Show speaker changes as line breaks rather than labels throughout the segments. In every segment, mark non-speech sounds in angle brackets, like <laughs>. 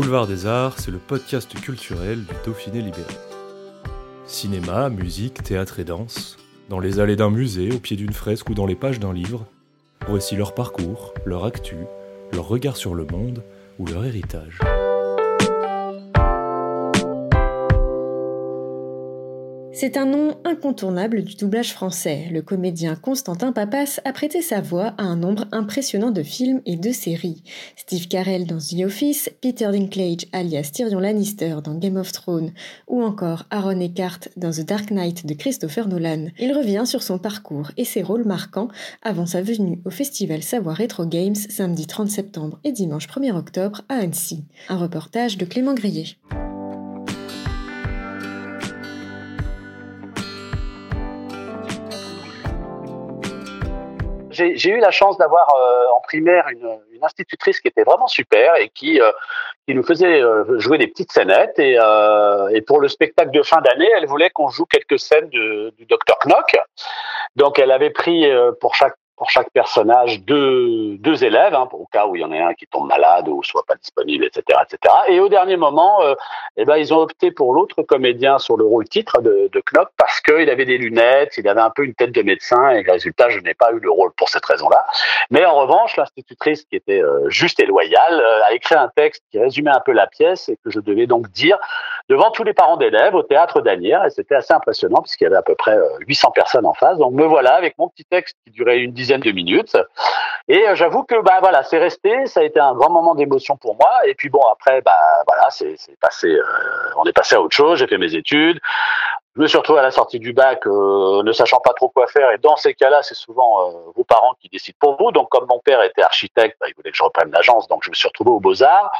Boulevard des Arts, c'est le podcast culturel du Dauphiné libéré. Cinéma, musique, théâtre et danse, dans les allées d'un musée, au pied d'une fresque ou dans les pages d'un livre, voici leur parcours, leur actu, leur regard sur le monde ou leur héritage.
C'est un nom incontournable du doublage français. Le comédien Constantin Papas a prêté sa voix à un nombre impressionnant de films et de séries. Steve Carell dans The Office, Peter Dinklage alias Tyrion Lannister dans Game of Thrones ou encore Aaron Eckhart dans The Dark Knight de Christopher Nolan. Il revient sur son parcours et ses rôles marquants avant sa venue au festival Savoir Retro Games samedi 30 septembre et dimanche 1er octobre à Annecy. Un reportage de Clément Grillet.
J'ai eu la chance d'avoir euh, en primaire une, institutrice qui était vraiment super et qui, euh, nous faisait euh, jouer des petites scénettes. Et, et pour le spectacle de fin d'année, elle voulait qu'on joue quelques scènes du Docteur Knock. Donc elle avait pris pour chaque pour chaque personnage deux, deux élèves, hein, au cas où il y en ait un qui tombe malade ou soit pas disponible, etc., etc. Et au dernier moment, euh, eh ben ils ont opté pour l'autre comédien sur le rôle titre de, de Knock parce qu'il avait des lunettes, il avait un peu une tête de médecin et résultat, je n'ai pas eu le rôle pour cette raison-là. Mais en revanche, l'institutrice qui était euh, juste et loyale euh, a écrit un texte qui résumait un peu la pièce et que je devais donc dire devant tous les parents d'élèves au théâtre d'Anières et c'était assez impressionnant puisqu'il y avait à peu près 800 personnes en face. Donc me voilà avec mon petit texte qui durait une dizaine de minutes. Et euh, j'avoue que bah voilà, c'est resté, ça a été un grand moment d'émotion pour moi. Et puis bon après, bah voilà, c'est passé, euh, on est passé à autre chose. J'ai fait mes études. Je me suis retrouvé à la sortie du bac, euh, ne sachant pas trop quoi faire. Et dans ces cas-là, c'est souvent vos parents qui décident pour vous. Donc, comme mon père était architecte, bah, il voulait que je reprenne l'agence, donc je me suis retrouvé aux Beaux Arts.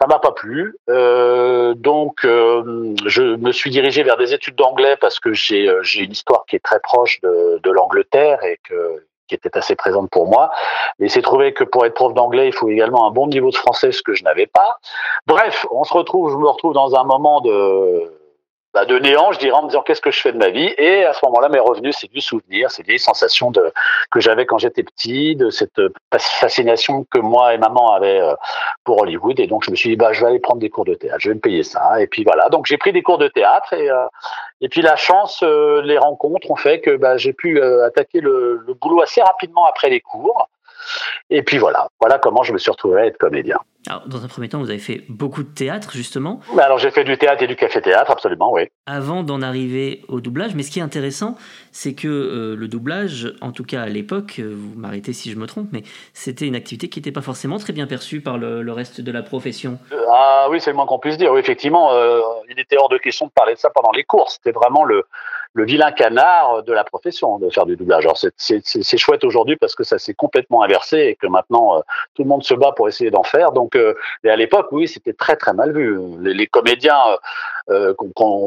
Ça m'a pas plu, donc je me suis dirigé vers des études d'anglais parce que j'ai j'ai une histoire qui est très proche de, de l'Angleterre et que qui était assez présente pour moi. Mais c'est trouvé que pour être prof d'anglais, il faut également un bon niveau de français, ce que je n'avais pas. Bref, on se retrouve, je me retrouve dans un moment de bah, de néant, je dirais, en me disant qu'est-ce que je fais de ma vie? Et à ce moment-là, mes revenus, c'est du souvenir, c'est des sensations de, que j'avais quand j'étais petit, de cette fascination que moi et maman avaient euh, pour Hollywood. Et donc, je me suis dit, bah, je vais aller prendre des cours de théâtre, je vais me payer ça. Et puis voilà, donc j'ai pris des cours de théâtre. Et, euh, et puis la chance, euh, les rencontres ont fait que bah, j'ai pu attaquer le, le boulot assez rapidement après les cours. Et puis voilà, voilà comment je me suis retrouvé à être comédien.
Alors, dans un premier temps, vous avez fait beaucoup de théâtre, justement.
Alors, j'ai fait du théâtre et du café-théâtre, absolument, oui.
Avant d'en arriver au doublage, mais ce qui est intéressant, c'est que euh, le doublage, en tout cas à l'époque, euh, vous m'arrêtez si je me trompe, mais c'était une activité qui n'était pas forcément très bien perçue par le, reste de la profession.
ah oui, c'est le moins qu'on puisse dire. Oui, effectivement, euh, il était hors de question de parler de ça pendant les cours. C'était vraiment le, le vilain canard de la profession de faire du doublage. C'est chouette aujourd'hui parce que ça s'est complètement inversé et que maintenant euh, tout le monde se bat pour essayer d'en faire. Donc, euh, à l'époque, oui, c'était très très mal vu. Les, comédiens euh,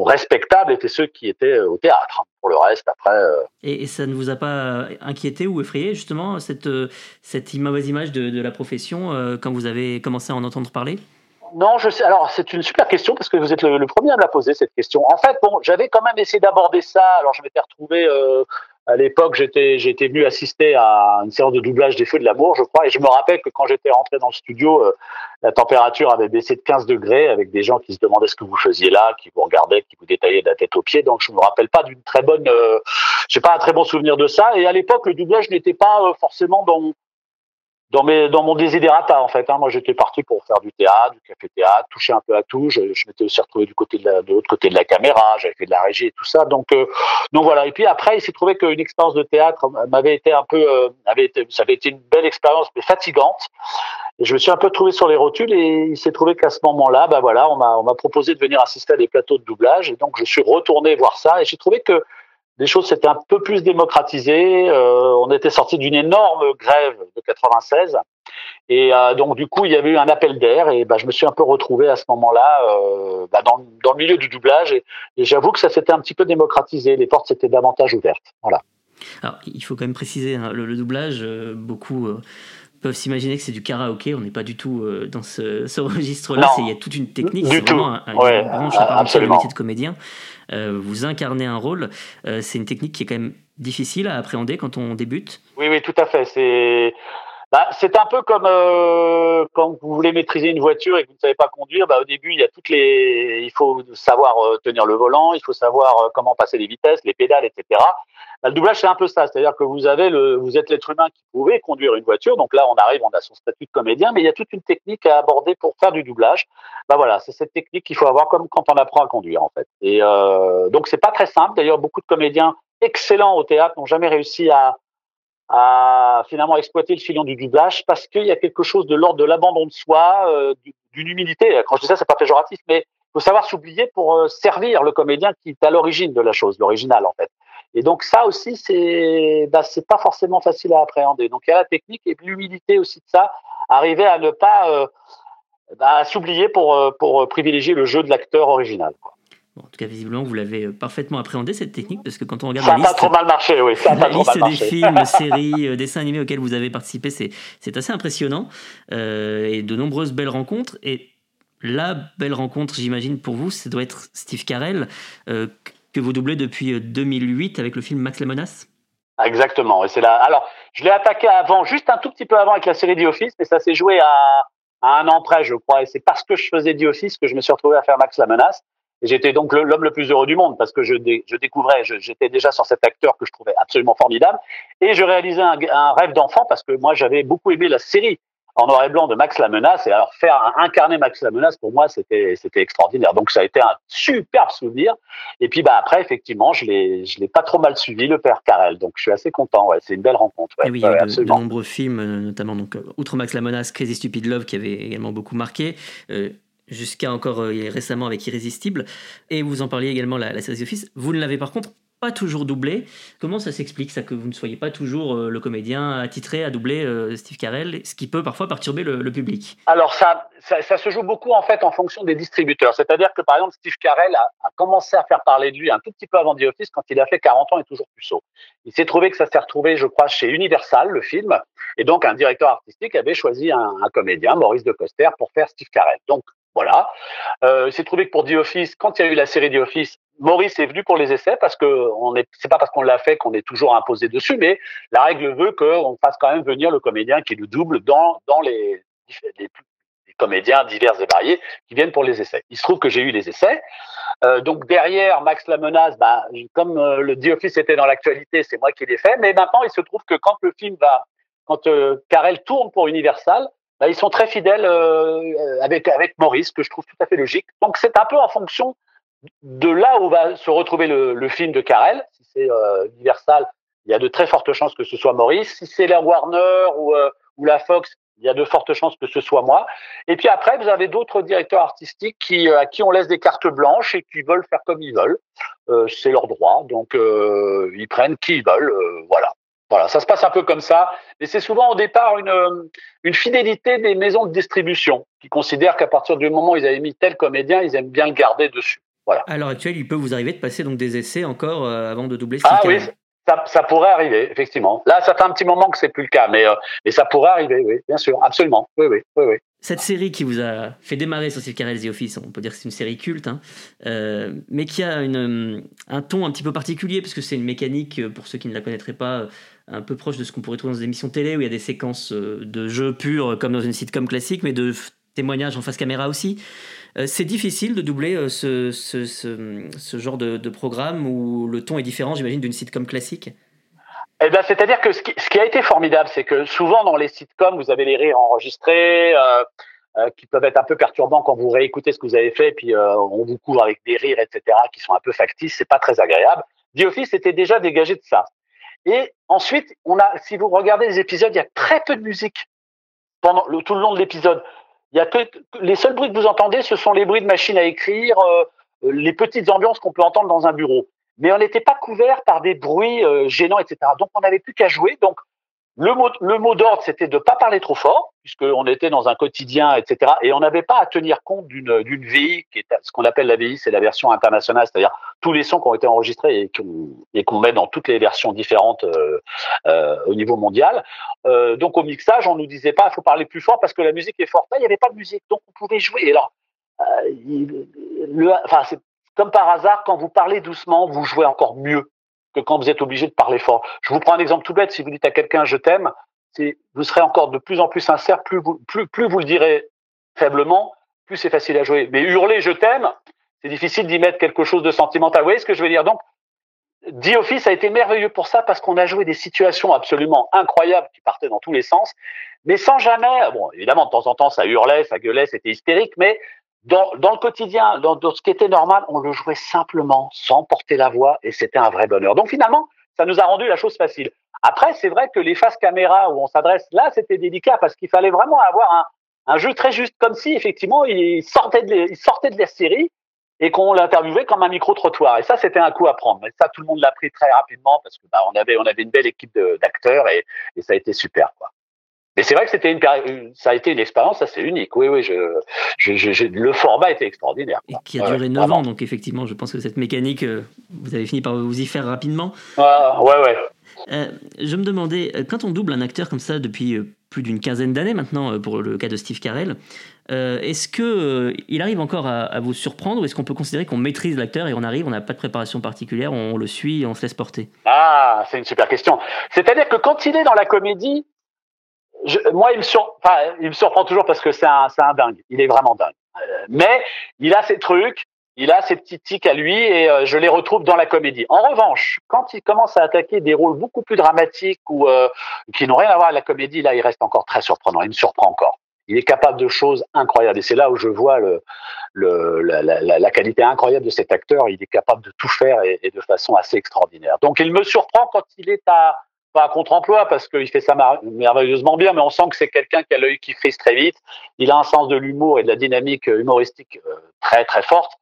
respectables étaient ceux qui étaient au théâtre. Pour le reste, après.
Et, ça ne vous a pas inquiété ou effrayé justement cette cette mauvaise image de la profession quand vous avez commencé à en entendre parler?
Non, je sais. Alors, c'est une super question parce que vous êtes le, premier à me la poser cette question. En fait, bon, j'avais quand même essayé d'aborder ça. Alors, je m'étais retrouvé euh, à l'époque, j'étais j'étais venu assister à une séance de doublage des Feux de l'amour, je crois, et je me rappelle que quand j'étais rentré dans le studio, euh, la température avait baissé de 15 degrés avec des gens qui se demandaient ce que vous faisiez là, qui vous regardaient, qui vous détaillaient de la tête aux pieds. Donc, je me rappelle pas d'une très bonne, euh, j'ai pas un très bon souvenir de ça. Et à l'époque, le doublage n'était pas euh, forcément dans dans, mes, dans mon désidérata en fait. Hein. Moi, j'étais parti pour faire du théâtre, du café-théâtre, toucher un peu à tout. Je, je m'étais aussi retrouvé du côté de, la, l'autre côté de la caméra. J'avais fait de la régie et tout ça. Donc, euh, donc voilà. Et puis après, il s'est trouvé qu'une expérience de théâtre m'avait été un peu, euh, avait été, ça avait été une belle expérience, mais fatigante. Et je me suis un peu trouvé sur les rotules et il s'est trouvé qu'à ce moment-là, bah voilà, on m'a, on m'a proposé de venir assister à des plateaux de doublage. Et donc, je suis retourné voir ça et j'ai trouvé que les choses s'étaient un peu plus démocratisées. Euh, on était sorti d'une énorme grève de 96. Et donc du coup, il y avait eu un appel d'air et bah, je me suis un peu retrouvé à ce moment-là bah, dans, dans, le milieu du doublage et, j'avoue que ça s'était un petit peu démocratisé, les portes s'étaient davantage ouvertes. Voilà.
Alors, il faut quand même préciser, hein, le, doublage, euh, beaucoup euh, peuvent s'imaginer que c'est du karaoké. On n'est pas du tout euh, dans ce, registre-là. Il y a toute une technique, c'est vraiment un, une branche à part le métier de comédien. vous incarnez un rôle. c'est une technique qui est quand même difficile à appréhender quand on débute.
Oui, oui, tout à fait. C'est bah, c'est un peu comme euh, quand vous voulez maîtriser une voiture et que vous ne savez pas conduire. Bah, au début, il y a toutes les, il faut savoir euh, tenir le volant, il faut savoir euh, comment passer les vitesses, les pédales, etc. Bah, le doublage, c'est un peu ça, c'est-à-dire que vous avez le, vous êtes l'être humain qui pouvait conduire une voiture. Donc là, on arrive, on a son statut de comédien, mais il y a toute une technique à aborder pour faire du doublage. Bah voilà, c'est cette technique qu'il faut avoir comme quand on apprend à conduire en fait. Et euh, donc c'est pas très simple. D'ailleurs, beaucoup de comédiens excellents au théâtre n'ont jamais réussi à à finalement exploiter le filon du doublage parce qu'il y a quelque chose de l'ordre de l'abandon de soi, euh, d'une humilité. Quand je dis ça, c'est pas péjoratif, mais il faut savoir s'oublier pour euh, servir le comédien qui est à l'origine de la chose, l'original en fait. Et donc ça aussi, c'est bah, c'est pas forcément facile à appréhender. Donc il y a la technique et l'humilité aussi de ça, arriver à ne pas euh, bah, s'oublier pour pour privilégier le jeu de l'acteur original. Quoi
en tout cas, visiblement, vous l'avez euh, parfaitement appréhendé cette technique parce que quand on regarde
ça la liste, trop mal marché, oui. Ça
la
liste
des films, <laughs> séries, euh, dessins animés auxquels vous avez participé, c'est assez impressionnant euh, et de nombreuses belles rencontres. Et la belle rencontre, j'imagine pour vous, ça doit être Steve Carell que vous doublez depuis 2008 avec le film Max la menace.
Exactement. Et c'est là. Alors, je l'ai attaqué avant, juste un tout petit peu avant avec la série The Office, mais ça s'est joué à, à un an près, je crois. Et c'est parce que je faisais The Office que je me suis retrouvé à faire Max la menace. J'étais donc l'homme le plus heureux du monde parce que je, je découvrais, j'étais déjà sur cet acteur que je trouvais absolument formidable, et je réalisais un, un rêve d'enfant parce que moi j'avais beaucoup aimé la série en noir et blanc de Max la Menace, et alors faire incarner Max la Menace pour moi c'était extraordinaire. Donc ça a été un superbe souvenir. Et puis bah après effectivement je l'ai pas trop mal suivi le père Carrel, donc je suis assez content. Ouais, c'est une belle rencontre.
et oui, il y a de, nombreux films, euh, notamment donc euh, outre Max la Menace, Crazy Stupid Love qui avait également beaucoup marqué. Euh, jusqu'à encore euh, récemment avec Irrésistible. Et vous en parliez également la, série Office. Vous ne l'avez par contre pas toujours doublé. Comment ça s'explique ça que vous ne soyez pas toujours euh, le comédien attitré à doubler euh, Steve Carell, ce qui peut parfois perturber le, public?
Alors ça, ça, se joue beaucoup en fait en fonction des distributeurs. C'est-à-dire que par exemple Steve Carell a, a, commencé à faire parler de lui un tout petit peu avant The Office quand il a fait 40 ans et toujours plus puceau. Il s'est trouvé que ça s'est retrouvé, je crois, chez Universal, le film, et donc un directeur artistique avait choisi un, un comédien, Maurice de Coster, pour faire Steve Carell. Donc voilà. Euh, c'est trouvé que pour The Office, quand il y a eu la série The Office, Maurice est venu pour les essais parce que on est, c'est pas parce qu'on l'a fait qu'on est toujours imposé dessus, mais la règle veut qu'on fasse quand même venir le comédien qui le double dans les, comédiens divers et variés qui viennent pour les essais. Il se trouve que j'ai eu les essais. Euh, donc derrière Max la menace, bah, comme euh, le The Office était dans l'actualité, c'est moi qui l'ai fait. Mais maintenant, il se trouve que quand le film va, quand Carell tourne pour Universal, bah, ils sont très fidèles euh, avec avec Maurice, que je trouve tout à fait logique. Donc c'est un peu en fonction de là où va se retrouver le, le film de Carell. Si c'est euh, Universal, il y a de très fortes chances que ce soit Maurice. Si c'est la Warner ou, euh, ou la Fox, il y a de fortes chances que ce soit moi. Et puis après, vous avez d'autres directeurs artistiques qui, à qui on laisse des cartes blanches et qui veulent faire comme ils veulent. c'est leur droit, donc ils prennent qui ils veulent. voilà. Voilà, ça se passe un peu comme ça, mais c'est souvent au départ une, une fidélité des maisons de distribution qui considèrent qu'à partir du moment où ils avaient mis tel comédien, ils aiment bien le garder dessus. Voilà.
À l'heure actuelle, il peut vous arriver de passer donc des essais encore euh, avant de doubler.
Ah oui, ça, ça, pourrait arriver effectivement. Là, ça fait un petit moment que c'est plus le cas, mais, euh, mais ça pourrait arriver, oui, bien sûr, absolument, oui, oui, oui, oui.
Cette série qui vous a fait démarrer sur Steve Carell The Office, on peut dire que c'est une série culte, hein, euh, mais qui a une, un ton un petit peu particulier, parce que c'est une mécanique, pour ceux qui ne la connaîtraient pas, un peu proche de ce qu'on pourrait trouver dans des émissions télé où il y a des séquences euh, de jeux purs comme dans une sitcom classique, mais de témoignages en face caméra aussi. Euh, c'est difficile de doubler euh, ce, genre de, programme où le ton est différent, j'imagine, d'une sitcom classique.
Eh ben, c'est-à-dire que ce qui, ce qui, a été formidable, c'est que souvent dans les sitcoms, vous avez les rires enregistrés, euh, qui peuvent être un peu perturbants quand vous réécoutez ce que vous avez fait, puis on vous couvre avec des rires, etc., qui sont un peu factices, c'est pas très agréable. The Office était déjà dégagé de ça. Et ensuite, on a, si vous regardez les épisodes, il y a très peu de musique pendant le, tout le long de l'épisode. Il y a que les seuls bruits que vous entendez, ce sont les bruits de machines à écrire, euh, les petites ambiances qu'on peut entendre dans un bureau. Mais on n'était pas couvert par des bruits euh, gênants, etc. Donc on n'avait plus qu'à jouer. Donc le mot, d'ordre, c'était de pas parler trop fort, puisqu'on était dans un quotidien, etc. Et on n'avait pas à tenir compte d'une VI, qui est ce qu'on appelle la VI, c'est la version internationale, c'est-à-dire tous les sons qui ont été enregistrés et qu'on et qu'on met dans toutes les versions différentes euh, euh, au niveau mondial. Donc au mixage, on nous disait pas, il faut parler plus fort parce que la musique est forte. Là, il n'y avait pas de musique, donc on pouvait jouer. Et alors, le, enfin, c'est comme par hasard, quand vous parlez doucement, vous jouez encore mieux que quand vous êtes obligé de parler fort. Je vous prends un exemple tout bête. Si vous dites à quelqu'un je t'aime, vous serez encore de plus en plus sincère. Plus vous, le direz faiblement, plus c'est facile à jouer. Mais hurler je t'aime, c'est difficile d'y mettre quelque chose de sentimental. Vous voyez ce que je veux dire? Donc, The Office a été merveilleux pour ça parce qu'on a joué des situations absolument incroyables qui partaient dans tous les sens, mais sans jamais. Bon, évidemment, de temps en temps, ça hurlait, ça gueulait, c'était hystérique, mais dans, le quotidien, dans, ce qui était normal, on le jouait simplement, sans porter la voix, et c'était un vrai bonheur. Donc finalement, ça nous a rendu la chose facile. Après, c'est vrai que les faces caméra où on s'adresse, là, c'était délicat parce qu'il fallait vraiment avoir un, jeu très juste, comme si effectivement il sortait de, la série et qu'on l'interviewait comme un micro-trottoir. Et ça, c'était un coup à prendre. Mais ça, tout le monde l'a pris très rapidement parce que bah, on avait une belle équipe d'acteurs et, et ça a été super, quoi. Mais c'est vrai que c'était une ça a été une expérience assez unique. Oui, oui, je, je, je, le format était extraordinaire.
Et qui a duré 9 ans, donc effectivement, je pense que cette mécanique, euh, vous avez fini par vous y faire rapidement.
Ah, ouais, ouais.
Euh, je me demandais, euh, quand on double un acteur comme ça depuis plus d'une quinzaine d'années maintenant, pour le cas de Steve Carell, euh, est-ce que il arrive encore à, à vous surprendre ou est-ce qu'on peut considérer qu'on maîtrise l'acteur et on arrive, on n'a pas de préparation particulière, on, le suit et on se laisse porter?
Ah, c'est une super question. C'est-à-dire que quand il est dans la comédie, je, moi, il me, sur, enfin, il me surprend toujours parce que c'est un, un dingue. Il est vraiment dingue. Euh, mais il a ses trucs, il a ses petits tics à lui et euh, je les retrouve dans la comédie. En revanche, quand il commence à attaquer des rôles beaucoup plus dramatiques ou euh, qui n'ont rien à voir avec la comédie, là, il reste encore très surprenant. Il me surprend encore. Il est capable de choses incroyables et c'est là où je vois le, le, la, la, la, qualité incroyable de cet acteur. Il est capable de tout faire et de façon assez extraordinaire. Donc, il me surprend quand il est à pas à contre-emploi parce qu'il fait ça merveilleusement bien, mais on sent que c'est quelqu'un qui a l'œil qui frise très vite. Il a un sens de l'humour et de la dynamique humoristique très très forte.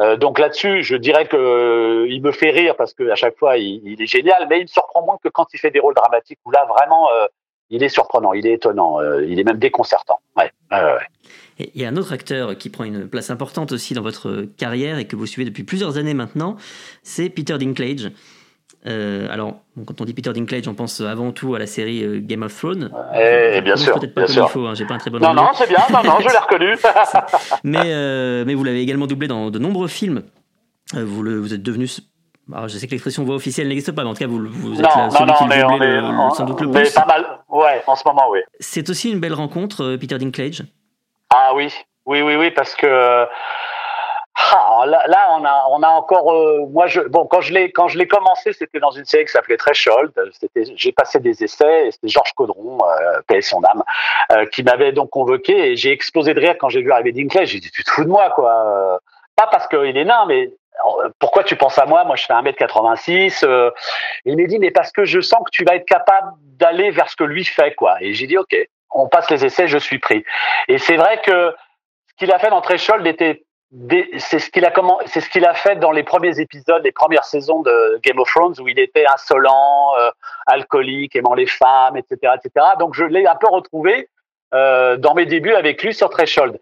Euh, donc là-dessus, je dirais que euh, il me fait rire parce que à chaque fois il, est génial, mais il me surprend moins que quand il fait des rôles dramatiques où là vraiment euh, il est surprenant, il est étonnant, euh, il est même déconcertant. Ouais.
Et il y a un autre acteur qui prend une place importante aussi dans votre carrière et que vous suivez depuis plusieurs années maintenant, c'est Peter Dinklage. Euh, alors, quand on dit Peter Dinklage, on pense avant tout à la série euh, Game of Thrones.
Et eh, bien sûr.
Peut-être pas
bien
comme
sûr.
il faut, hein, j'ai pas un très bon
Non,
anglais.
non, c'est bien, non, non, je l'ai reconnu. <laughs>
mais, euh, mais vous l'avez également doublé dans de nombreux films. Vous, le, vous êtes devenu. Alors, je sais que l'expression voix officielle n'existe pas, mais en tout cas, vous, vous êtes
non,
là,
non,
celui
non,
qui
on est,
le
on est,
le,
on-
le- sans doute le plus.
pas mal. Ouais, en ce moment, oui.
C'est aussi une belle rencontre, Peter Dinklage?
Ah oui, oui, oui, oui, parce que ah, là, on a, encore. euh, moi, je, bon, quand je l'ai, quand je l'ai commencé, c'était dans une série qui s'appelait Threshold. C'était, j'ai passé des essais. et C'était Georges Caudron, euh, paix son âme, euh, qui m'avait donc convoqué et j'ai explosé de rire quand j'ai vu arriver Dinklage. J'ai dit, tu te fous de moi, quoi. Euh, Pas parce qu'il est nain, mais pourquoi tu penses à moi? Moi, je fais 1m86. Euh, il m'a dit, mais parce que je sens que tu vas être capable d'aller vers ce que lui fait, quoi. Et j'ai dit, ok, on passe les essais, je suis pris. Et c'est vrai que ce qu'il a fait dans Threshold était c'est ce qu'il a c'est ce qu'il a fait dans les premiers épisodes les premières saisons de Game of Thrones où il était insolent euh, alcoolique aimant les femmes etc etc donc je l'ai un peu retrouvé euh, dans mes débuts avec lui sur Threshold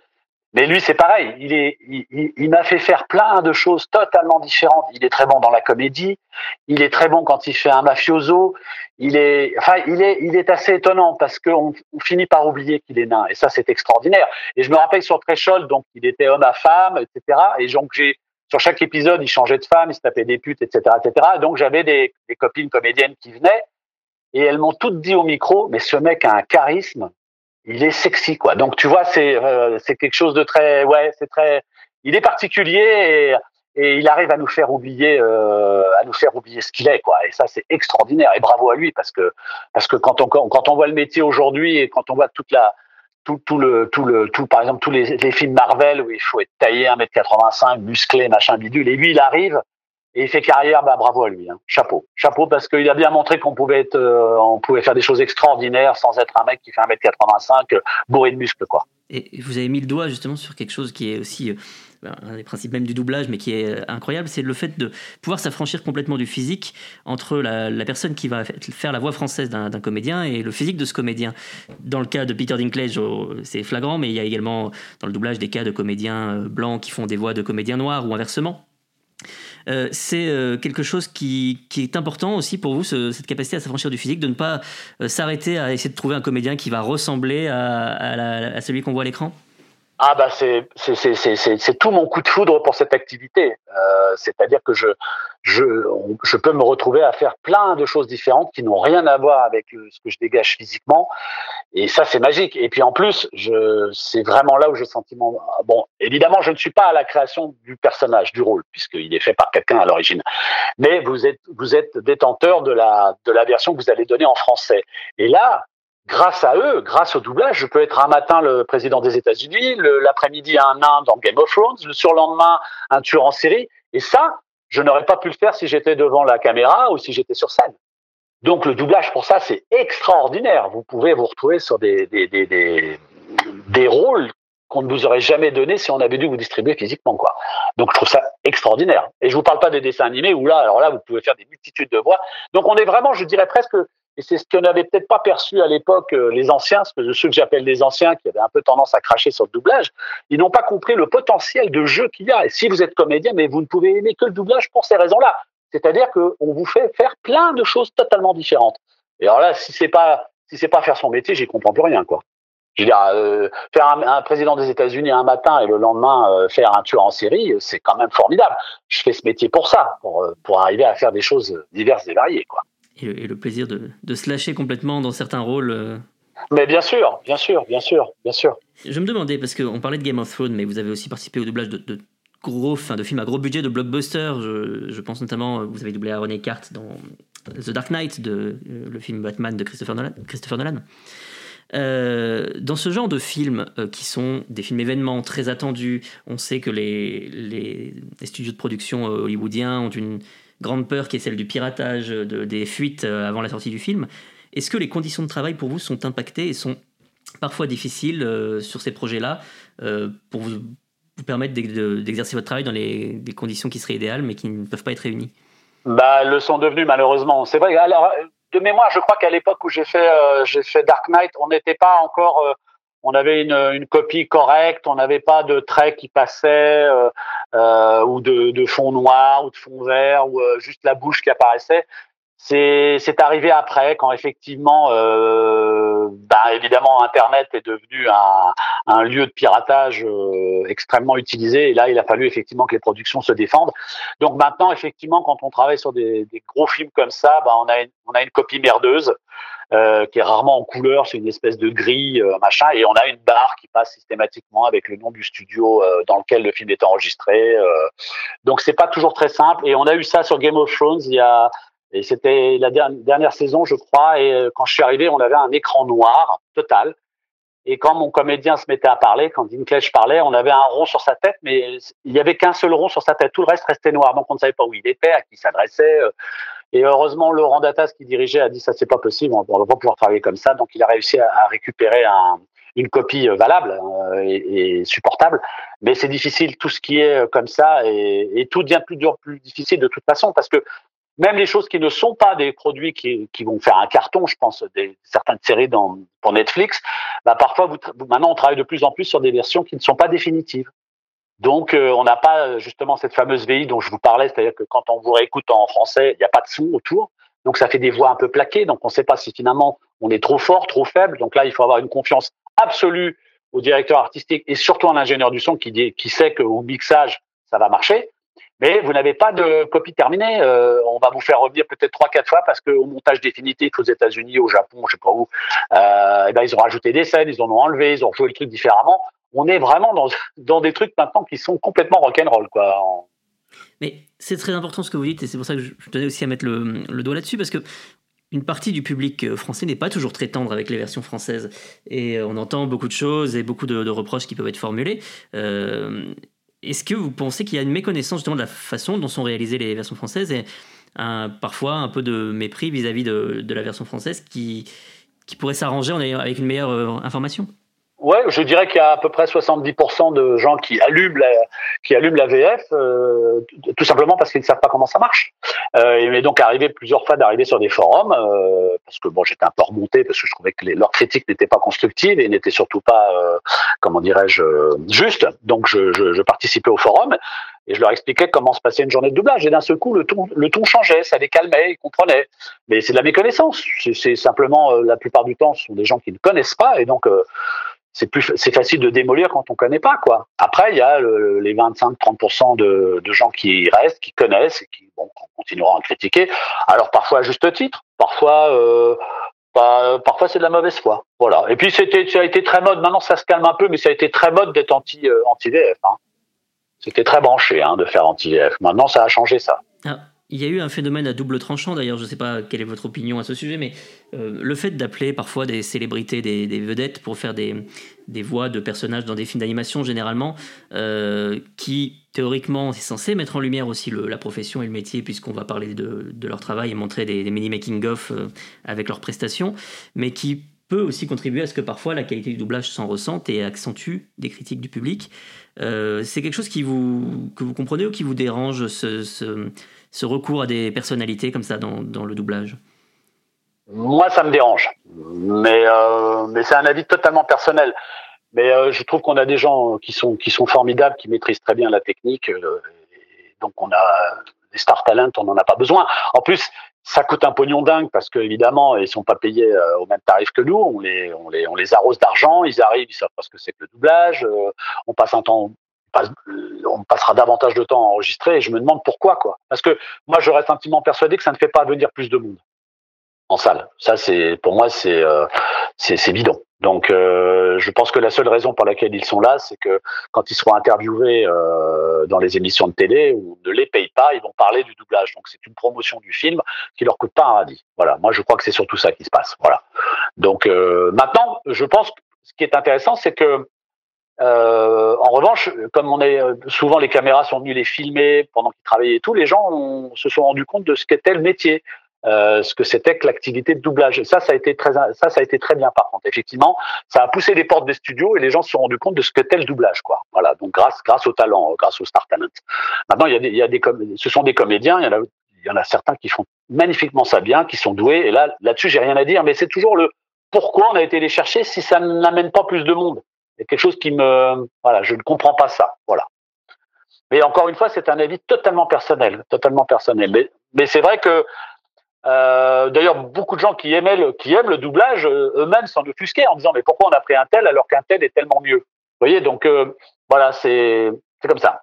mais lui c'est pareil il est il, il, il m'a fait faire plein de choses totalement différentes il est très bon dans la comédie il est très bon quand il fait un mafioso il est enfin il est il est assez étonnant parce qu'on on finit par oublier qu'il est nain et ça c'est extraordinaire et je me rappelle sur Threshold, donc il était homme à femme, etc. Et donc j'ai sur chaque épisode, il changeait de femme, il se tapait des putes, etc., etc. Et donc j'avais des, des copines comédiennes qui venaient et elles m'ont toutes dit au micro, mais ce mec a un charisme, il est sexy quoi. Donc tu vois, c'est euh, c'est quelque chose de très, ouais, c'est très, il est particulier et, il arrive à nous faire oublier, euh, à nous faire oublier ce qu'il est quoi. Et ça c'est extraordinaire et bravo à lui parce que parce que quand on quand on voit le métier aujourd'hui et quand on voit toute la tout, tout le tout le tout par exemple tous les, les films Marvel où il faut être taillé 1m85 musclé machin bidule et lui il arrive et il fait carrière bah bravo à lui hein. chapeau chapeau parce qu'il a bien montré qu'on pouvait être euh, on pouvait faire des choses extraordinaires sans être un mec qui fait 1m85 euh, bourré de muscles quoi
Et vous avez mis le doigt justement sur quelque chose qui est aussi un des principes même du doublage, mais qui est incroyable, c'est le fait de pouvoir s'affranchir complètement du physique entre la, personne qui va faire la voix française d'un comédien et le physique de ce comédien. Dans le cas de Peter Dinklage, oh, c'est flagrant, mais il y a également dans le doublage des cas de comédiens euh, blancs qui font des voix de comédiens noirs ou inversement. Euh, c'est euh, quelque chose qui, est important aussi pour vous, cette capacité à s'affranchir du physique, de ne pas s'arrêter à essayer de trouver un comédien qui va ressembler à celui qu'on voit à l'écran?
Ah bah c'est tout mon coup de foudre pour cette activité. Euh, C'est-à-dire que je, je peux me retrouver à faire plein de choses différentes qui n'ont rien à voir avec ce que je dégage physiquement. Et ça c'est magique. Et puis en plus, c'est vraiment là où je sentiment. Bon, évidemment, je ne suis pas à la création du personnage, du rôle, puisqu'il est fait par quelqu'un à l'origine. Mais vous êtes vous êtes détenteur de la de la version que vous allez donner en français. Et là, grâce à eux, grâce au doublage, je peux être un matin le président des États-Unis, l'après-midi un nain dans Game of Thrones, le surlendemain un tueur en série. Et ça, je n'aurais pas pu le faire si j'étais devant la caméra ou si j'étais sur scène. Donc le doublage pour ça, c'est extraordinaire. Vous pouvez vous retrouver sur des, des, des, des, des rôles qu'on ne vous aurait jamais donné si on avait dû vous distribuer physiquement quoi. Donc je trouve ça extraordinaire. Et je vous parle pas des dessins animés où là alors là vous pouvez faire des multitudes de voix. Donc on est vraiment je dirais presque et c'est ce que n'avaient peut-être pas perçu à l'époque euh, les anciens, ceux que j'appelle les anciens, qui avaient un peu tendance à cracher sur le doublage. Ils n'ont pas compris le potentiel de jeu qu'il y a. Et si vous êtes comédien, mais vous ne pouvez aimer que le doublage pour ces raisons-là. C'est-à-dire qu'on vous fait faire plein de choses totalement différentes. Et alors là, si c'est pas pas faire son métier, j'y comprends plus rien, quoi. Je veux dire, euh, faire un, président des États-Unis un matin et le lendemain euh, faire un tueur en série, c'est quand même formidable. Je fais ce métier pour ça, pour, pour arriver à faire des choses diverses et variées, quoi
et le, plaisir de, de, se lâcher complètement dans certains rôles. Euh.
Mais bien sûr, bien sûr, bien sûr, bien sûr.
Je me demandais, parce qu'on parlait de Game of Thrones, mais vous avez aussi participé au doublage de, gros, fin, de films à gros budget, de blockbusters. Je, je, pense notamment, vous avez doublé Aaron Eckhart dans The Dark Knight, de, euh, le film Batman de Christopher Nolan. Christopher Nolan. Euh, dans ce genre de films qui sont des films événements très attendus, on sait que les, les, les studios de production hollywoodiens ont une, grande peur qui est celle du piratage, de, des fuites euh, avant la sortie du film. Est-ce que les conditions de travail pour vous sont impactées et sont parfois difficiles euh, sur ces projets-là euh, pour vous, permettre d'exercer votre travail dans les, conditions qui seraient idéales mais qui ne peuvent pas être réunies?
Bah, le sont devenus malheureusement. C'est vrai. Alors, de mémoire, je crois qu'à l'époque où j'ai fait Dark Knight, on n'était pas encore on avait une, une, copie correcte, on n'avait pas de traits qui passaient euh, euh, ou de, de, fond noir ou de fond vert ou euh, juste la bouche qui apparaissait. C'est arrivé après quand effectivement, euh, bah, évidemment, Internet est devenu un, un lieu de piratage euh, extrêmement utilisé. Et là, il a fallu effectivement que les productions se défendent. Donc maintenant, effectivement, quand on travaille sur des, des gros films comme ça, bah, on, a une, on a une copie merdeuse. Euh, qui est rarement en couleur, c'est une espèce de gris, euh, machin, et on a une barre qui passe systématiquement avec le nom du studio euh, dans lequel le film est enregistré. donc c'est pas toujours très simple. Et on a eu ça sur Game of Thrones il y a et c'était la dernière saison, je crois. Et euh, quand je suis arrivé, on avait un écran noir total. Et quand mon comédien se mettait à parler, quand Dinklage parlait, on avait un rond sur sa tête, mais il y avait qu'un seul rond sur sa tête. Tout le reste restait noir. Donc on ne savait pas où il était, à qui il s'adressait. Euh. Et heureusement, Laurent Datas, qui dirigeait, a dit ça, c'est pas possible. On ne va pas pouvoir travailler comme ça. Donc il a réussi à, récupérer un, une copie euh, valable et, et, supportable. Mais c'est difficile, tout ce qui est comme ça, et, et tout devient plus dur, plus difficile de toute façon, parce que même les choses qui ne sont pas des produits qui, qui vont faire un carton, je pense des, certaines séries dans, pour Netflix, bah parfois vous, maintenant on travaille de plus en plus sur des versions qui ne sont pas définitives. Donc euh, on n'a pas euh, justement cette fameuse VI dont je vous parlais, c'est-à-dire que quand on vous réécoute en français, il n'y a pas de son autour, donc ça fait des voix un peu plaquées, donc on ne sait pas si finalement on est trop fort, trop faible. Donc là il faut avoir une confiance absolue au directeur artistique et surtout en ingénieur du son qui, dit, qui sait qu'au mixage ça va marcher mais vous n'avez pas de copie terminée. Euh, on va vous faire revenir peut-être trois, quatre fois parce qu'au montage définitif aux États-Unis, au Japon, je sais pas où, euh, eh ben ils ont rajouté des scènes, ils en ont enlevé, ils ont joué le truc différemment. On est vraiment dans, des trucs maintenant qui sont complètement rock'n'roll, quoi.
Mais c'est très important ce que vous dites et c'est pour ça que je tenais aussi à mettre le, le doigt là-dessus parce que une partie du public euh, français n'est pas toujours très tendre avec les versions françaises et euh, on entend beaucoup de choses et beaucoup de, reproches qui peuvent être formulés. Euh, est-ce que vous pensez qu'il y a une méconnaissance justement de la façon dont sont réalisées les versions françaises et parfois un peu de mépris vis-à-vis de, la version française qui, pourrait s'arranger avec une meilleure information?
Ouais, je dirais qu'il y a à peu près 70% de gens qui allument la, qui allument la VF, euh, tout simplement parce qu'ils ne savent pas comment ça marche. Euh, et donc arrivé plusieurs fois d'arriver sur des forums, euh, parce que bon, j'étais un peu remonté parce que je trouvais que leurs critiques n'étaient pas constructives et n'étaient surtout pas, euh, comment dirais-je, justes. Donc je, je, je, participais au forum et je leur expliquais comment se passait une journée de doublage. Et d'un seul coup, le ton, le ton changeait, ça les calmait, ils comprenaient. Mais c'est de la méconnaissance. C'est simplement, la plupart du temps, ce sont des gens qui ne connaissent pas et donc c'est plus c'est facile de démolir quand on connaît pas quoi. Après il y a le, les 25-30% de, gens qui restent, qui connaissent et qui continueront à critiquer. Alors parfois à juste titre, parfois euh, parfois c'est de la mauvaise foi. Voilà. Et puis c'était ça a été très mode. Maintenant ça se calme un peu, mais ça a été très mode d'être anti euh. Hein. C'était très branché hein, de faire anti VF. Maintenant ça a changé ça.
Ah. Il y a eu un phénomène à double tranchant, d'ailleurs, je ne sais pas quelle est votre opinion à ce sujet, mais euh, le fait d'appeler parfois des célébrités, des, vedettes pour faire des, voix de personnages dans des films d'animation, généralement, euh, qui théoriquement est censé mettre en lumière aussi la profession et le métier, puisqu'on va parler de, leur travail et montrer des, mini-making-of euh, avec leurs prestations, mais qui peut aussi contribuer à ce que parfois la qualité du doublage s'en ressente et accentue des critiques du public. C'est quelque chose qui vous, que vous comprenez ou qui vous dérange, ce recours à des personnalités comme ça dans, le doublage
Moi, ça me dérange. Mais, euh, mais c'est un avis totalement personnel. Mais euh, je trouve qu'on a des gens qui sont, qui sont formidables, qui maîtrisent très bien la technique. Euh, donc, on a des star talents, on n'en a pas besoin. En plus, ça coûte un pognon dingue parce qu'évidemment, ils sont pas payés au même tarif que nous. On les, on les, on les arrose d'argent. Ils arrivent, ils savent pas ce que c'est que le doublage. On passe un temps on passera davantage de temps à enregistrer et je me demande pourquoi quoi. Parce que moi je reste intimement persuadé que ça ne fait pas venir plus de monde en salle. Ça c'est pour moi c'est euh, c'est bidon. Donc euh, je pense que la seule raison pour laquelle ils sont là, c'est que quand ils seront interviewés euh, dans les émissions de télé ou ne les payent pas, ils vont parler du doublage. Donc c'est une promotion du film qui leur coûte pas un radis. Voilà. Moi je crois que c'est surtout ça qui se passe. Voilà. Donc euh, maintenant, je pense que ce qui est intéressant, c'est que euh, en revanche, comme on est souvent les caméras sont venues les filmer pendant qu'ils travaillaient et tout, les gens se sont rendus compte de ce qu'était le métier, euh, ce que c'était que l'activité de doublage. ça, ça a été très, ça, ça a été très bien par contre. Effectivement, ça a poussé les portes des studios et les gens se sont rendus compte de ce qu'était le doublage, quoi. Voilà. Donc grâce, grâce au talent, grâce au star talent. Maintenant, il y a des, il y a des, ce sont des comédiens. Il y en a, il y en a certains qui font magnifiquement ça bien, qui sont doués. Et là, là-dessus, j'ai rien à dire. Mais c'est toujours le pourquoi on a été les chercher si ça n'amène pas plus de monde. Il y a quelque chose qui me, voilà, je ne comprends pas ça, voilà. Mais encore une fois, c'est un avis totalement personnel, totalement personnel. Mais, c'est vrai que, euh, d'ailleurs, beaucoup de gens qui aimaient qui aiment le doublage euh, eux-mêmes s'en offusquaient en disant mais pourquoi on a pris un tel alors qu'un tel est tellement mieux? Vous voyez, donc euh, voilà, c'est comme ça.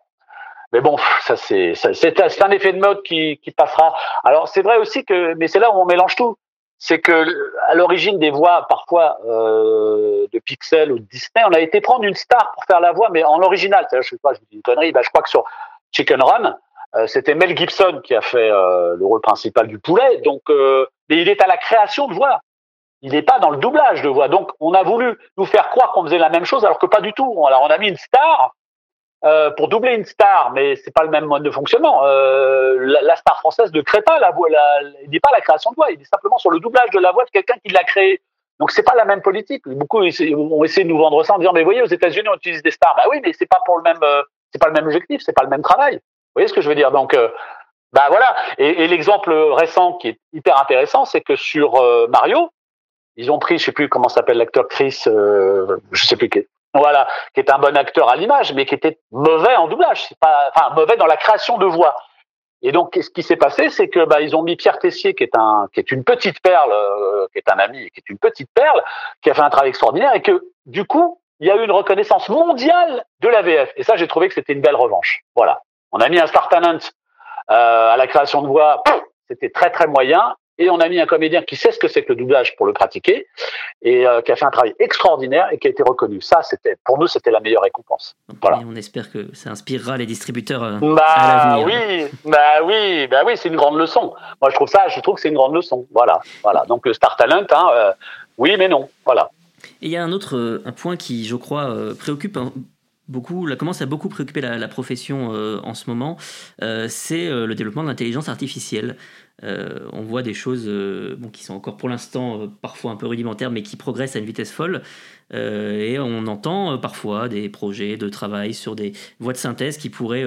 Mais bon, ça c'est c'est un effet de mode qui, qui passera. Alors c'est vrai aussi que, mais c'est là où on mélange tout c'est que à l'origine des voix parfois euh, de Pixel ou de Disney, on a été prendre une star pour faire la voix, mais en original. Je sais pas, je dis une connerie. Bah, je crois que sur Chicken Run, euh, c'était Mel Gibson qui a fait euh, le rôle principal du poulet. Donc, mais il est à la création de voix. Il n'est pas dans le doublage de voix. Donc, on a voulu nous faire croire qu'on faisait la même chose, alors que pas du tout. Alors, on a mis une star euh, pour doubler une star, mais c'est pas le même mode de fonctionnement. Euh, la, la, star française ne crée pas la voix, la, il dit pas la création de voix, il est simplement sur le doublage de la voix de quelqu'un qui l'a créée. Donc c'est pas la même politique. Beaucoup ont essayé de nous vendre ça en disant mais voyez aux États-Unis on utilise des stars. Bah oui, mais c'est pas pour le même, euh, c'est pas le même objectif, c'est pas le même travail. Vous voyez ce que je veux dire? Donc euh, bah voilà. Et, et l'exemple récent qui est hyper intéressant, c'est que sur euh, Mario, ils ont pris, je sais plus comment s'appelle l'acteur Chris, euh, je sais plus qui, voilà, qui est un bon acteur à l'image, mais qui était mauvais en doublage, c'est pas, enfin mauvais dans la création de voix. Et donc, ce qui s'est passé, c'est que bah, ils ont mis Pierre Tessier, qui est un, qui est une petite perle, euh, qui est un ami, qui est une petite perle, qui a fait un travail extraordinaire, et que du coup, il y a eu une reconnaissance mondiale de la VF. Et ça, j'ai trouvé que c'était une belle revanche. Voilà, on a mis un star euh, à la création de voix, c'était très très moyen, et on a mis un comédien qui sait ce que c'est que le doublage pour le pratiquer et euh, qui a fait un travail extraordinaire et qui a été reconnu. Ça, c'était pour nous, c'était la meilleure récompense.
Voilà. Et on espère que ça inspirera les distributeurs euh,
bah,
à
l'avenir. Oui, bah oui, bah oui, c'est une grande leçon. Moi, je trouve ça, je trouve que c'est une grande leçon. Voilà, voilà. Donc le Star Talent, hein, euh, oui, mais non. Voilà.
Et il y a un autre un point qui, je crois, préoccupe beaucoup, commence à beaucoup préoccuper la, profession en ce moment, c'est le développement de l'intelligence artificielle. On voit des choses bon, qui sont encore pour l'instant parfois un peu rudimentaires, mais qui progressent à une vitesse folle. et on entend parfois des projets de travail sur des voies de synthèse qui pourraient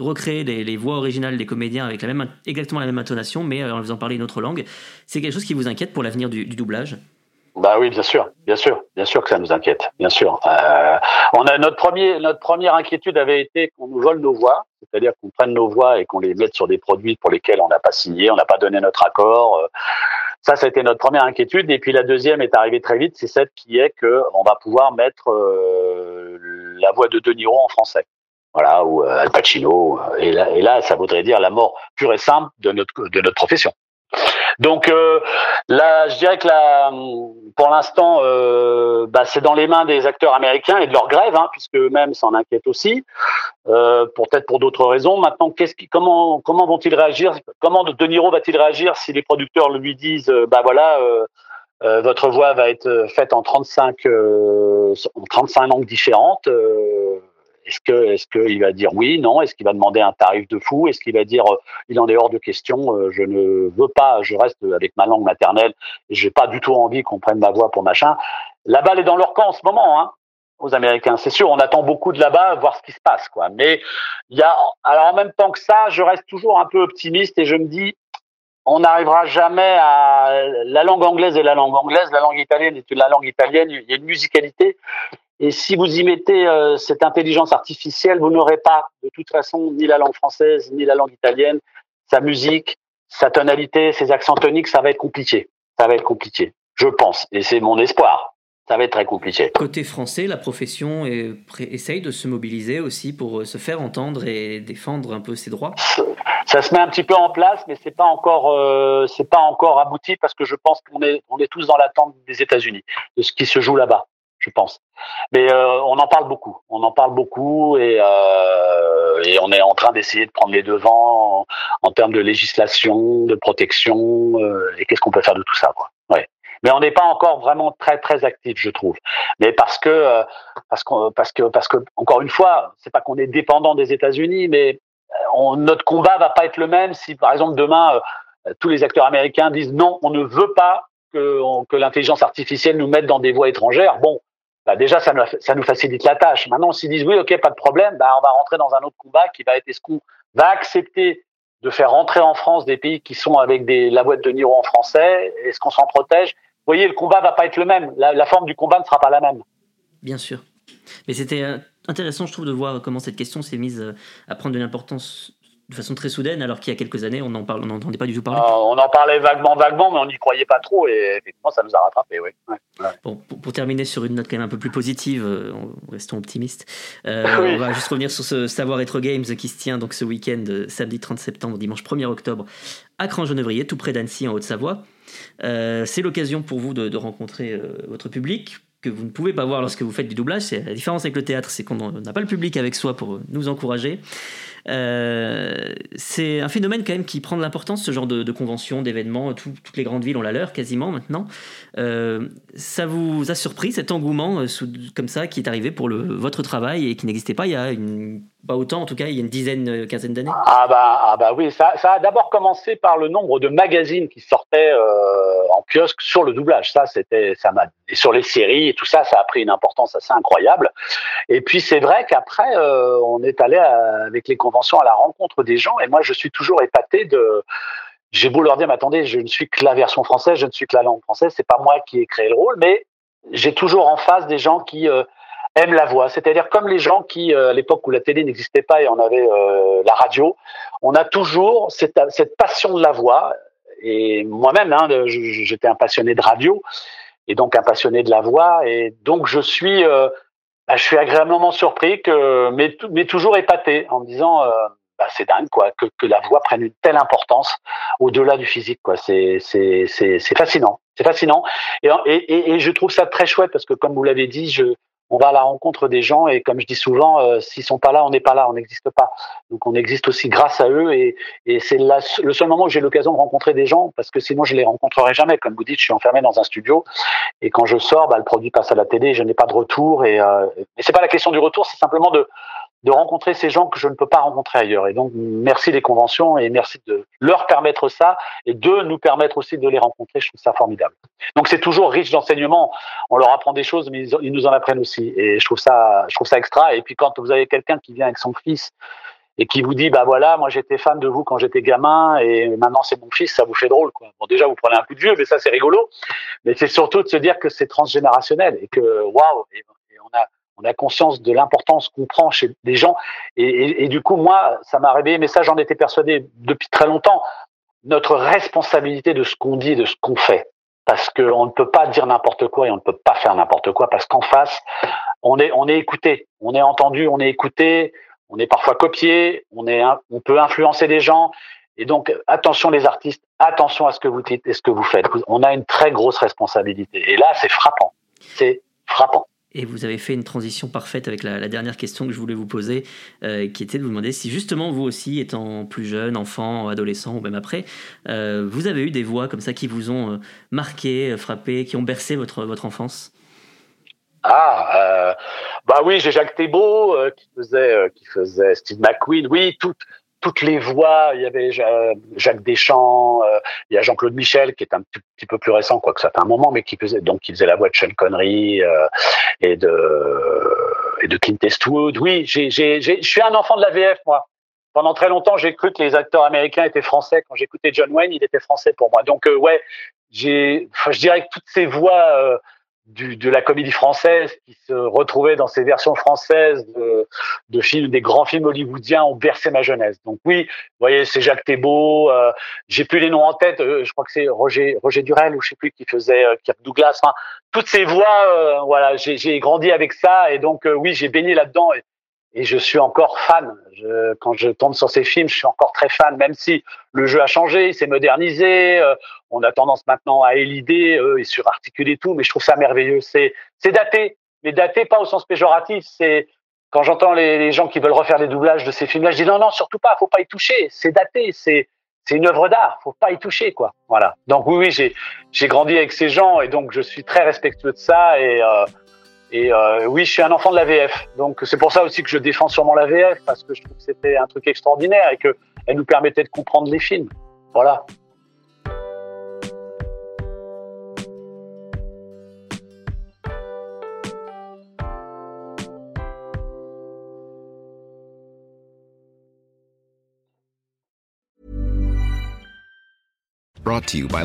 recréer les, voix originales des comédiens avec exactement la même intonation, mais en faisant parler une autre langue. C'est quelque chose qui vous inquiète pour l'avenir du, doublage?
Bah oui, bien sûr, bien sûr, bien sûr que ça nous inquiète, bien sûr. Euh, on a notre notre première inquiétude avait été qu'on nous vole nos voix, c'est-à-dire qu'on prenne nos voix et qu'on les mette sur des produits pour lesquels on n'a pas signé, on n'a pas donné notre accord. Euh, ça, été notre première inquiétude. Et puis la deuxième est arrivée très vite, c'est celle qui est que on va pouvoir mettre euh, la voix de De Niro en français voilà, ou Al Pacino. Et là, et là, ça voudrait dire la mort pure et simple de notre de notre profession. Donc euh, là, je dirais que là, pour l'instant, euh, bah, c'est dans les mains des acteurs américains et de leur grève, hein, puisque eux-mêmes s'en inquiètent aussi, euh, peut-être pour d'autres raisons. Maintenant, qu'est-ce qui, comment comment vont-ils réagir? Comment De Niro va-t-il réagir si les producteurs lui disent, bah voilà, votre voix va être faite en 35 en 35 langues différentes est-ce qu'il va dire oui, non? Est-ce qu'il va demander un tarif de fou? Est-ce qu'il va dire euh, il en est hors de question, euh, je ne veux pas, je reste avec ma langue maternelle et j'ai pas du tout envie qu'on prenne ma voix pour machin. La balle est dans leur camp en ce moment, hein, aux Américains. C'est sûr, on attend beaucoup de là-bas, voir ce qui se passe. Mais il y a, alors en même temps que ça, je reste toujours un peu optimiste et je me dis, on n'arrivera jamais à la langue anglaise et la langue anglaise, la langue italienne est la langue italienne. Il y a une musicalité et si vous y mettez euh, cette intelligence artificielle, vous n'aurez pas de toute façon ni la langue française, ni la langue italienne, sa musique, sa tonalité, ses accents toniques, ça va être compliqué. Ça va être compliqué, je pense. Et c'est mon espoir. Ça va être très compliqué.
Côté français, la profession est, essaye de se mobiliser aussi pour euh, se faire entendre et défendre un peu ses droits.
Ça se met un petit peu en place, mais c'est pas encore, euh, c'est pas encore abouti parce que je pense qu'on est, on est tous dans l'attente des États-Unis, de ce qui se joue là-bas je pense. Mais euh, on en parle beaucoup, on en parle beaucoup et, euh, et on est en train d'essayer de prendre les devants en, termes de législation, de protection euh, et qu'est-ce qu'on peut faire de tout ça, quoi. Mais on n'est pas encore vraiment très très actif, je trouve. Mais parce que parce que parce que encore une fois, c'est pas qu'on est dépendant des États-Unis, mais on, notre combat va pas être le même si par exemple demain tous les acteurs américains disent non, on ne veut pas que, que l'intelligence artificielle nous mette dans des voies étrangères. Bon, bah déjà ça nous, ça nous facilite la tâche. Maintenant, s'ils disent oui, ok, pas de problème, bah on va rentrer dans un autre combat qui va être est-ce qu'on va accepter de faire rentrer en France des pays qui sont avec la boîte de Niro en français? Est-ce qu'on s'en protège? Vous voyez, le combat va pas être le même. La, la forme du combat ne sera pas la même.
Bien sûr. Mais c'était euh, intéressant, je trouve, de voir comment cette question s'est mise euh, à prendre de l'importance de façon très soudaine, alors qu'il y a quelques années, on n'entendait pas du tout parler.
Euh, on en parlait vaguement, vaguement, mais on n'y croyait pas trop, et effectivement, ça nous a rattrapés, oui.
Bon, pour, terminer sur une note quand même un peu plus positive, euh, restons optimistes. Euh, <laughs> on va juste revenir sur ce Savoir être Games qui se tient donc ce week-end, samedi 30 septembre, dimanche 1er octobre, à Cran-Genevrier, tout près d'Annecy, en Haute-Savoie. C'est l'occasion pour vous de, de rencontrer votre public, que vous ne pouvez pas voir lorsque vous faites du doublage. C'est la différence avec le théâtre, c'est qu'on n'a pas le public avec soi pour nous encourager. Euh, c'est un phénomène quand même qui prend de l'importance, ce genre de, de conventions, d'événements. toutes les grandes villes ont la leur quasiment maintenant. Euh, ça vous a surpris cet engouement euh, comme ça qui est arrivé pour votre travail et qui n'existait pas il y a pas autant en tout cas, il y a une dizaine, quinzaine d'années?
Ah bah, ah bah oui, ça, ça a d'abord commencé par le nombre de magazines qui sortaient en kiosque sur le doublage. Ça, c'était, ça m'a, et sur les séries et tout ça, ça a pris une importance assez incroyable. Et puis c'est vrai qu'après, on est allé avec les à la rencontre des gens. Et moi, je suis toujours épaté de. J'ai beau leur dire, mais attendez, je ne suis que la version française, je ne suis que la langue française. C'est pas moi qui ai créé le rôle, mais j'ai toujours en face des gens qui euh, aiment la voix. C'est-à-dire comme les gens qui, euh, à l'époque où la télé n'existait pas et on avait euh, la radio, on a toujours cette, cette passion de la voix. Et moi-même, hein, j'étais un passionné de radio et donc un passionné de la voix. Et donc je suis bah, je suis agréablement surpris, que, mais, toujours épaté en me disant euh, bah, c'est dingue quoi, que, la voix prenne une telle importance au-delà du physique. quoi. C'est fascinant. C'est fascinant. Et, et, et, je trouve ça très chouette parce que, comme vous l'avez dit, je, on va à la rencontre des gens et comme je dis souvent, euh, s'ils sont pas là, on n'est pas là, on n'existe pas. Donc on existe aussi grâce à eux et, c'est le seul moment où j'ai l'occasion de rencontrer des gens parce que sinon je les rencontrerai jamais. Comme vous dites, je suis enfermé dans un studio et quand je sors, bah, le produit passe à la télé, je n'ai pas de retour et, euh, et c'est pas la question du retour, c'est simplement de de rencontrer ces gens que je ne peux pas rencontrer ailleurs. Et donc, merci les conventions et merci de leur permettre ça et de nous permettre aussi de les rencontrer. Je trouve ça formidable. Donc, c'est toujours riche d'enseignements. On leur apprend des choses, mais ils, nous en apprennent aussi. Et je trouve ça, je trouve ça extra. Et puis, quand vous avez quelqu'un qui vient avec son fils et qui vous dit, bah voilà, moi j'étais fan de vous quand j'étais gamin et maintenant c'est mon fils, ça vous fait drôle. Bon, déjà, vous prenez un coup de vieux, mais ça c'est rigolo. Mais c'est surtout de se dire que c'est transgénérationnel et que, waouh, on a, on a conscience de l'importance qu'on prend chez des gens. Et, du coup, moi, ça m'a réveillé, mais ça, j'en étais persuadé depuis très longtemps, notre responsabilité de ce qu'on dit, de ce qu'on fait. Parce qu'on ne peut pas dire n'importe quoi et on ne peut pas faire n'importe quoi, parce qu'en face, on est, on est écouté, on est entendu, on est écouté, on est parfois copié, on, est, on peut influencer des gens. Et donc, attention les artistes, attention à ce que vous dites et ce que vous faites. On a une très grosse responsabilité. Et là, c'est frappant. C'est frappant.
Et vous avez fait une transition parfaite avec la, dernière question que je voulais vous poser, euh, qui était de vous demander si justement vous aussi, étant plus jeune, enfant, adolescent ou même après, euh, vous avez eu des voix comme ça qui vous ont euh, marqué, frappé, qui ont bercé votre, votre enfance?
Ah, bah oui, j'ai Jacques Thébault qui faisait qui faisait Steve McQueen. Oui, tout, toutes les voix. Il y avait Jacques Deschamps, euh, il y a Jean-Claude Michel qui est un petit, peu plus récent, quoi que ça fait un moment, mais qui faisait donc qui faisait la voix de Sean Connery euh, et de et de Clint Eastwood. Oui, j'ai, j'ai, je suis un enfant de la VF moi. Pendant très longtemps, j'ai cru que les acteurs américains étaient français. Quand j'écoutais John Wayne, il était français pour moi. Donc euh, ouais, j'ai, je dirais que toutes ces voix du, de la comédie française qui se retrouvait dans ces versions françaises de, de films, des grands films hollywoodiens ont bercé ma jeunesse. Donc oui, vous voyez, c'est Jacques Thébault, euh, j'ai plus les noms en tête, euh, je crois que c'est Roger, Roger Durel ou je sais plus qui faisait euh, Kirk Douglas. Enfin, toutes ces voix, euh, voilà, j'ai grandi avec ça et donc oui, j'ai baigné là-dedans. Et je suis encore fan. Je, quand je tombe sur ces films, je suis encore très fan, même si le jeu a changé, il s'est modernisé. Euh, on a tendance maintenant à élider euh, et surarticuler tout, mais je trouve ça merveilleux. C'est, daté, mais daté pas au sens péjoratif. C'est quand j'entends les, les, gens qui veulent refaire des doublages de ces films-là, je dis non, non, surtout pas, faut pas y toucher. C'est daté, c'est c'est une œuvre d'art, faut pas y toucher, quoi. Voilà. Donc oui, oui, j'ai j'ai grandi avec ces gens et donc je suis très respectueux de ça et euh, et euh, oui, je suis un enfant de la VF. Donc c'est pour ça aussi que je défends sûrement la VF, parce que je trouve que c'était un truc extraordinaire et qu'elle nous permettait de comprendre les films. Voilà.
Brought to you by.